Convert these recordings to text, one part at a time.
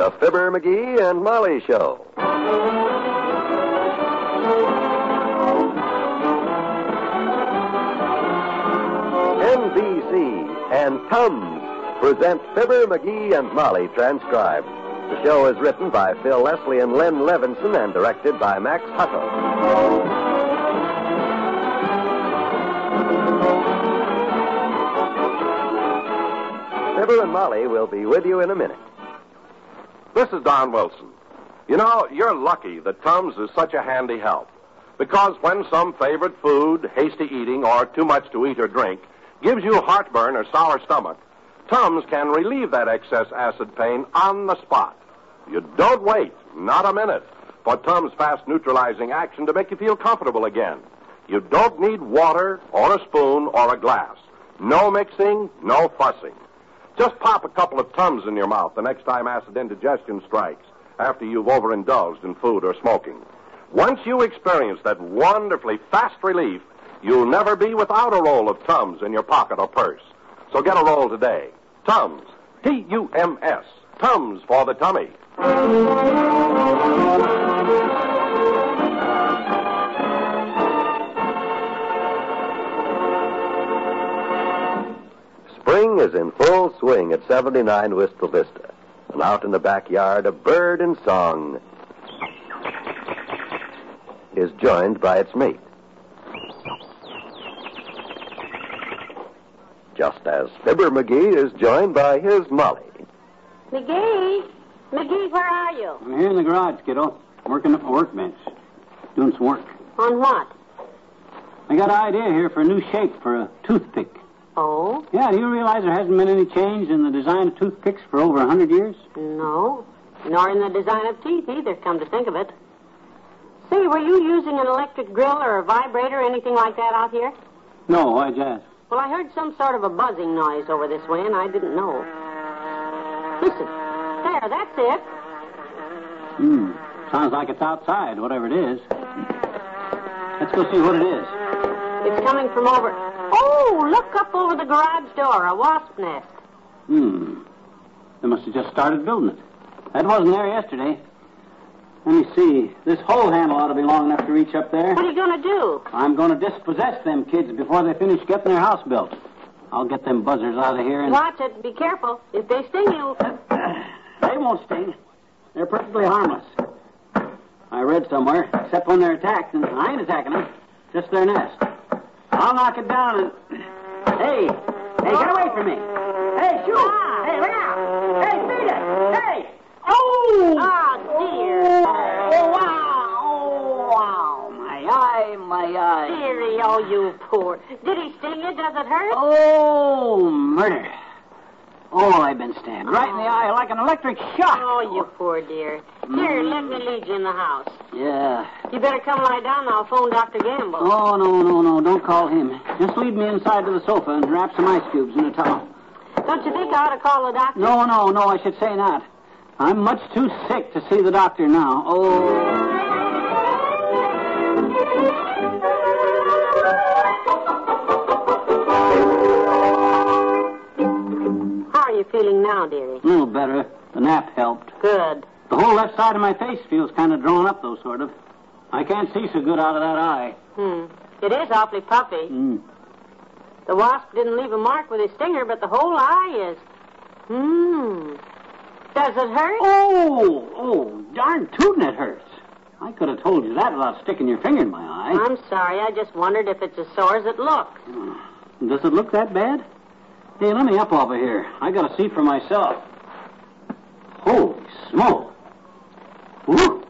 The Fibber, McGee, and Molly Show. NBC and Tums present Fibber, McGee, and Molly transcribed. The show is written by Phil Leslie and Len Levinson and directed by Max Hutto. Fibber and Molly will be with you in a minute. This is Don Wilson. You know, you're lucky that Tums is such a handy help. Because when some favorite food, hasty eating, or too much to eat or drink gives you heartburn or sour stomach, Tums can relieve that excess acid pain on the spot. You don't wait, not a minute, for Tums' fast neutralizing action to make you feel comfortable again. You don't need water or a spoon or a glass. No mixing, no fussing. Just pop a couple of Tums in your mouth the next time acid indigestion strikes after you've overindulged in food or smoking. Once you experience that wonderfully fast relief, you'll never be without a roll of Tums in your pocket or purse. So get a roll today. Tums. T-U-M-S. Tums for the tummy. Is in full swing at 79 Wistful Vista. And out in the backyard, a bird in song is joined by its mate. Just as Fibber McGee is joined by his Molly. McGee? McGee, where are you? I'm here in the garage, kiddo. Working up a workbench. Doing some work. On what? I got an idea here for a new shape for a toothpick. Oh? Yeah, do you realize there hasn't been any change in the design of toothpicks for over a hundred years? No. Nor in the design of teeth either, come to think of it. Say, were you using an electric grill or a vibrator or anything like that out here? No, you ask? Well, I heard some sort of a buzzing noise over this way, and I didn't know. Listen. There, that's it. Hmm. Sounds like it's outside, whatever it is. Let's go see what it is. It's coming from over. Oh, look up over the garage door, a wasp nest. Hmm. They must have just started building it. That wasn't there yesterday. Let me see. This hole handle ought to be long enough to reach up there. What are you going to do? I'm going to dispossess them kids before they finish getting their house built. I'll get them buzzers out of here and. Watch it. Be careful. If they sting you. They won't sting. They're perfectly harmless. I read somewhere, except when they're attacked, and I ain't attacking them, just their nest. I'll knock it down and. Hey! Hey, get away from me! Hey, shoot! Ah. Hey, look out! Hey, beat it! Hey! Oh! Oh, dear. Oh, wow! Oh, wow! My eye, my eye. Dearie, oh, you poor. Did he sting you? Does it hurt? Oh, murder. Oh, I've been stabbed right in the eye like an electric shock. Oh, you poor dear. Here, mm. let me lead you in the house. Yeah. You better come lie down. I'll phone Dr. Gamble. Oh, no, no, no. Don't call him. Just lead me inside to the sofa and wrap some ice cubes in a towel. Don't you think I ought to call the doctor? No, no, no, I should say not. I'm much too sick to see the doctor now. Oh. Now, dearie? A little better. The nap helped. Good. The whole left side of my face feels kind of drawn up, though, sort of. I can't see so good out of that eye. Hmm. It is awfully puffy. Hmm. The wasp didn't leave a mark with his stinger, but the whole eye is. Hmm. Does it hurt? Oh, oh, darn tootin' it hurts. I could have told you that without sticking your finger in my eye. I'm sorry. I just wondered if it's as sore as it looks. Does it look that bad? Hey, let me up over here. I gotta see for myself. Holy smoke. Whew.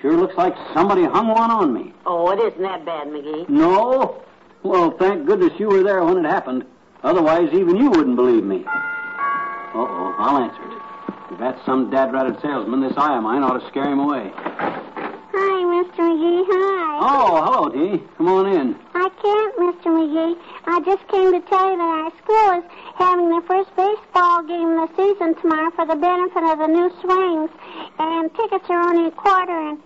Sure looks like somebody hung one on me. Oh, it isn't that bad, McGee. No? Well, thank goodness you were there when it happened. Otherwise, even you wouldn't believe me. Uh-oh, I'll answer it. If that's some dad-ratted salesman, this eye of mine ought to scare him away. Mr. McGee. Hi. Oh, hello, Dee. Come on in. I can't, Mr. McGee. I just came to tell you that our school is having their first baseball game of the season tomorrow for the benefit of the new swings. And tickets are only a quarter and...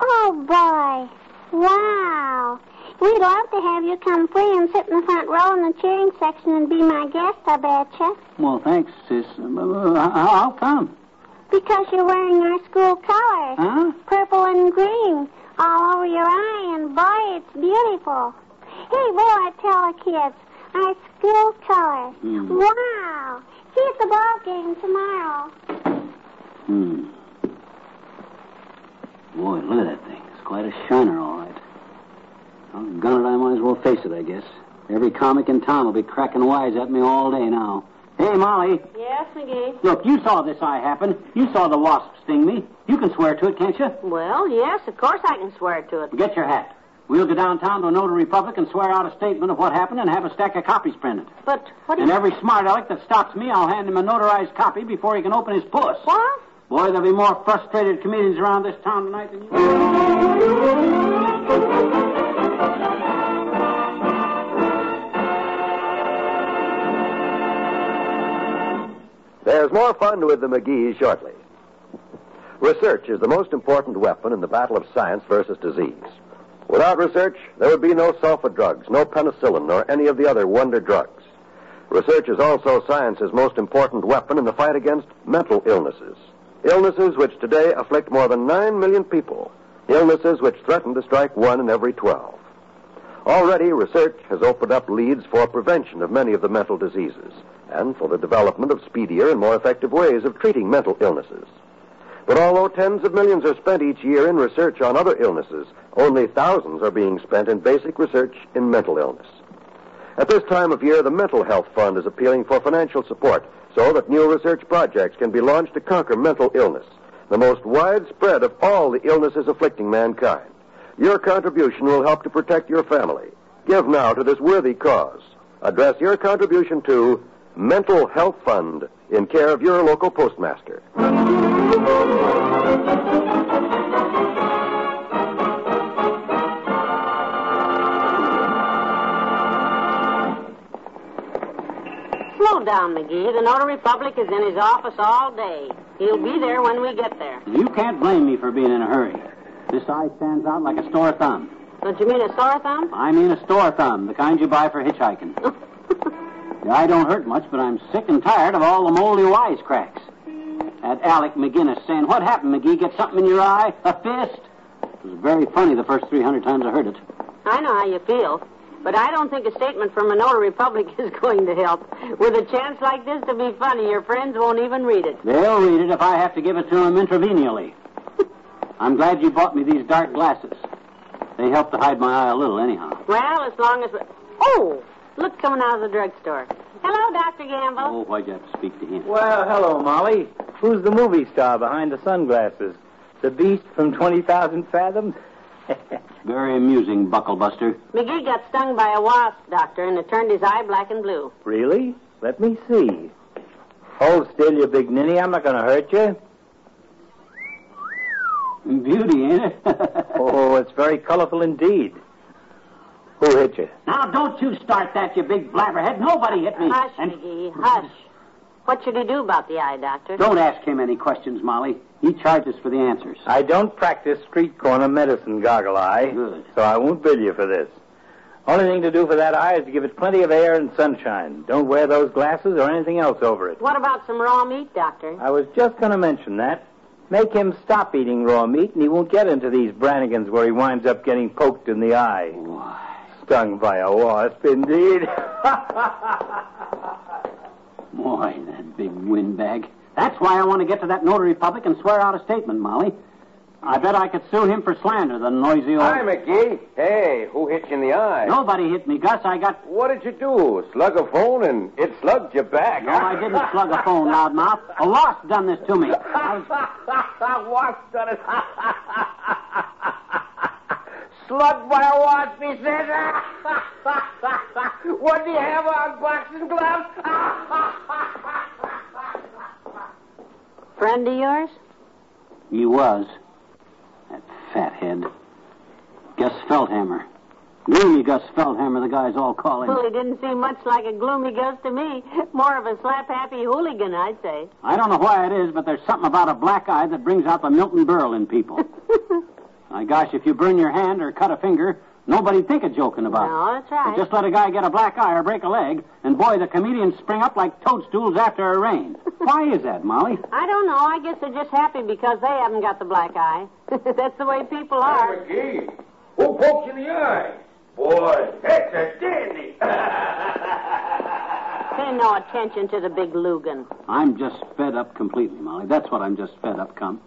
Oh, boy. Wow. We'd love to have you come free and sit in the front row in the cheering section and be my guest, I betcha. Well, thanks, sis. Uh, how, how come? Because you're wearing our school colors. Huh? Purple and green all over your eye, and boy, it's beautiful. Hey, boy, I tell the kids, our school colors. Hmm. Wow. See you at the ball game tomorrow. Hmm. Boy, look at that thing. It's quite a shiner, all right. Doggone it, I might as well face it, I guess. Every comic in town will be cracking wise at me all day now. Hey, Molly. Yes, McGee. Look, you saw this eye happen. You saw the wasp sting me. You can swear to it, can't you? Well, yes, of course I can swear to it. Get your hat. We'll go downtown to a notary public and swear out a statement of what happened and have a stack of copies printed. But what do And every smart aleck that stops me, I'll hand him a notarized copy before he can open his puss. What? Boy, there'll be more frustrated comedians around this town tonight than you. There's more fun with the McGees shortly. Research is the most important weapon in the battle of science versus disease. Without research, there would be no sulfa drugs, no penicillin, nor any of the other wonder drugs. Research is also science's most important weapon in the fight against mental illnesses. Illnesses which today afflict more than 9 million people. Illnesses which threaten to strike one in every 12. Already, research has opened up leads for prevention of many of the mental diseases and for the development of speedier and more effective ways of treating mental illnesses. But although tens of millions are spent each year in research on other illnesses, only thousands are being spent in basic research in mental illness. At this time of year, the Mental Health Fund is appealing for financial support so that new research projects can be launched to conquer mental illness, the most widespread of all the illnesses afflicting mankind. Your contribution will help to protect your family. Give now to this worthy cause. Address your contribution to Mental Health Fund in care of your local postmaster. Slow down, McGee. The notary public is in his office all day. He'll be there when we get there. You can't blame me for being in a hurry. This eye stands out like a store thumb. Don't you mean a sore thumb? I mean a store thumb, the kind you buy for hitchhiking. The eye don't hurt much, but I'm sick and tired of all the moldy wisecracks. That Alec McGinnis saying, What happened, McGee? Get something in your eye? A fist? It was very funny the first 300 times I heard it. I know how you feel. But I don't think a statement from a notary public is going to help. With a chance like this to be funny, your friends won't even read it. They'll read it if I have to give it to them intravenially. I'm glad you bought me these dark glasses. They help to hide my eye a little, anyhow. Well, as long as... Oh! Look coming out of the drugstore. Hello, Dr. Gamble. Oh, why'd you have to speak to him? Well, hello, Molly. Who's the movie star behind the sunglasses? The beast from 20,000 Fathoms? Very amusing, Bucklebuster. McGee got stung by a wasp, Doctor, and it turned his eye black and blue. really? Let me see. Hold still, you big ninny. I'm not going to hurt you. Beauty, ain't it? Oh, it's very colorful indeed. Who hit you? Now, don't you start that, you big blabberhead. Nobody hit me. Hush, And- McGee, hush. What should he do about the eye, Doctor? Don't ask him any questions, Molly. He charges for the answers. I don't practice street corner medicine, Goggle Eye. Good. So I won't bill you for this. Only thing to do for that eye is to give it plenty of air and sunshine. Don't wear those glasses or anything else over it. What about some raw meat, Doctor? I was just going to mention that. Make him stop eating raw meat, and he won't get into these Brannigans where he winds up getting poked in the eye. Why? Stung by a wasp, indeed. Boy, that big windbag. That's why I want to get to that notary public and swear out a statement, Molly. I bet I could sue him for slander, the noisy old... Hi, McGee. Hey, who hit you in the eye? Nobody hit me, Gus. I got... What did you do? Slug a phone and it slugged you back. No, I didn't slug a phone, loudmouth. A wasp done this to me. wasp done it. Slugged by a wasp, he says. what do you have on boxing gloves? Friend of yours? He was. That fathead. Gus Feldhammer. Gloomy Gus Feldhammer, the guys all call him. Well, he didn't seem much like a gloomy ghost to me. More of a slap-happy hooligan, I'd say. I don't know why it is, but there's something about a black eye that brings out the Milton Berle in people. My gosh, if you burn your hand or cut a finger, nobody'd think of joking about it. No, that's right. But just let a guy get a black eye or break a leg, and boy, the comedians spring up like toadstools after a rain. Why is that, Molly? I don't know. I guess they're just happy because they haven't got the black eye. that's the way people are. McGee, who poked you in the eye? Boy, that's a dandy. Pay no attention to the big Lugan. I'm just fed up completely, Molly. That's what I'm just fed up, come.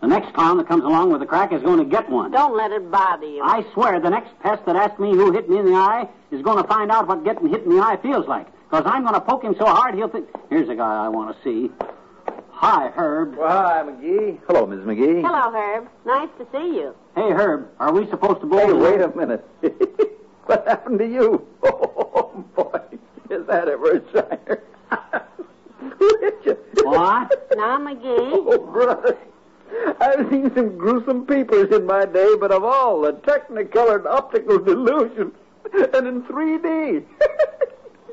The next clown that comes along with a crack is going to get one. Don't let it bother you. I swear the next pest that asks me who hit me in the eye is going to find out what getting hit in the eye feels like. Because I'm going to poke him so hard he'll think, here's a guy I want to see. Hi, Herb. Well, hi, McGee. Hello, Miss McGee. Hello, Herb. Nice to see you. Hey, Herb, are we supposed to bowl? Hey, wait a minute. what happened to you? Oh, boy. Is that ever a shiner? Who hit you? What? Now, McGee. Oh, brother. I've seen some gruesome peepers in my day, but of all the technicolored optical delusions, and in 3D.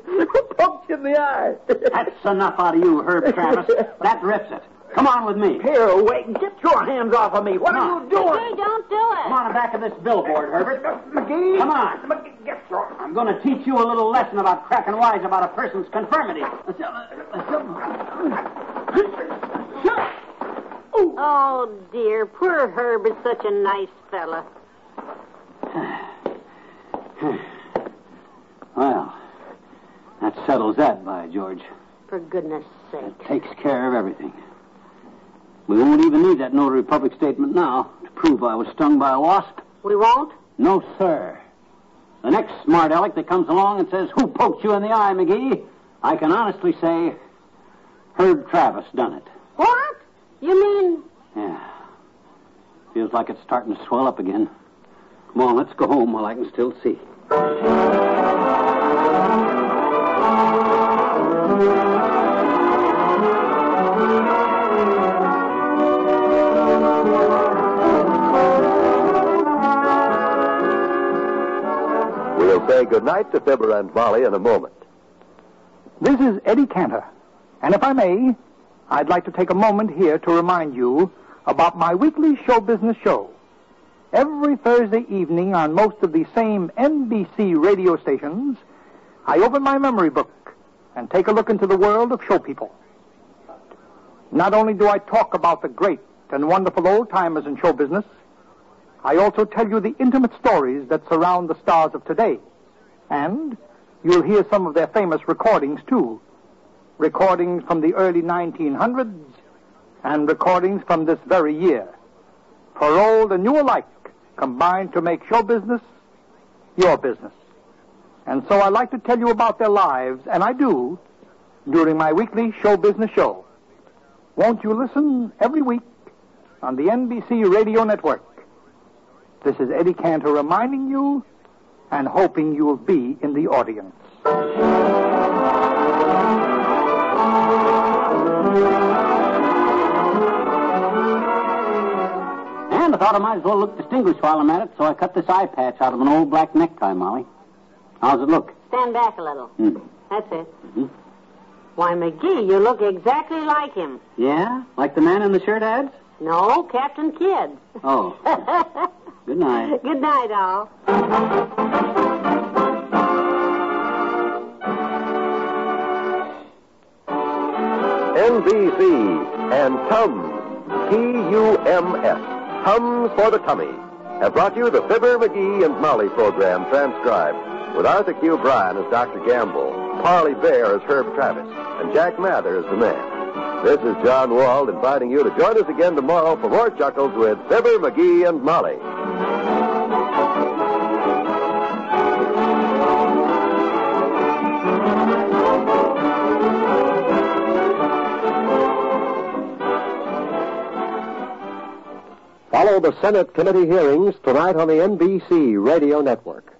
Who poked you in the eye? That's enough out of you, Herb Travis. That rips it. Come on with me. Here, wait. Get your hands off of me. What Come are on. you doing? McGee, don't do it. Come on the back of this billboard, Herbert. McGee? Come on. McGee, get your... I'm going to teach you a little lesson about cracking wise about a person's confirmity. Oh, dear. Poor Herb is such a nice fella. Well, that settles that, by George. For goodness sake. It Takes care of everything. We won't even need that notary public statement now to prove I was stung by a wasp. We won't? No, sir. The next smart aleck that comes along and says, Who poked you in the eye, McGee? I can honestly say, Herb Travis done it. What? You mean... Yeah. Feels like it's starting to swell up again. Come on, let's go home while I can still see. Say goodnight to Fibber and Molly in a moment. This is Eddie Cantor. And if I may, I'd like to take a moment here to remind you about my weekly show business show. Every Thursday evening on most of the same NBC radio stations, I open my memory book and take a look into the world of show people. Not only do I talk about the great and wonderful old timers in show business, I also tell you the intimate stories that surround the stars of today. And you'll hear some of their famous recordings, too. Recordings from the early 1900s and recordings from this very year. For old and new alike combined to make show business your business. And so I like to tell you about their lives, and I do, during my weekly show business show. Won't you listen every week on the NBC Radio Network? This is Eddie Cantor reminding you and hoping you'll be in the audience. And I thought I might as well look distinguished while I'm at it, so I cut this eye patch out of an old black necktie, Molly. How's it look? Stand back a little. Hmm. That's it. Mhm. Why, McGee, you look exactly like him. Yeah? Like the man in the shirt ads? No, Captain Kidd. Oh. Good night. Good night, all. NBC and Tums, T-U-M-S, Tums for the Tummy, have brought you the Fibber, McGee, and Molly program transcribed with Arthur Q. Bryan as Dr. Gamble, Parley Baer as Herb Travis, and Jack Mather as the man. This is John Wald inviting you to join us again tomorrow for more chuckles with Fibber, McGee, and Molly. Follow the Senate committee hearings tonight on the NBC Radio Network.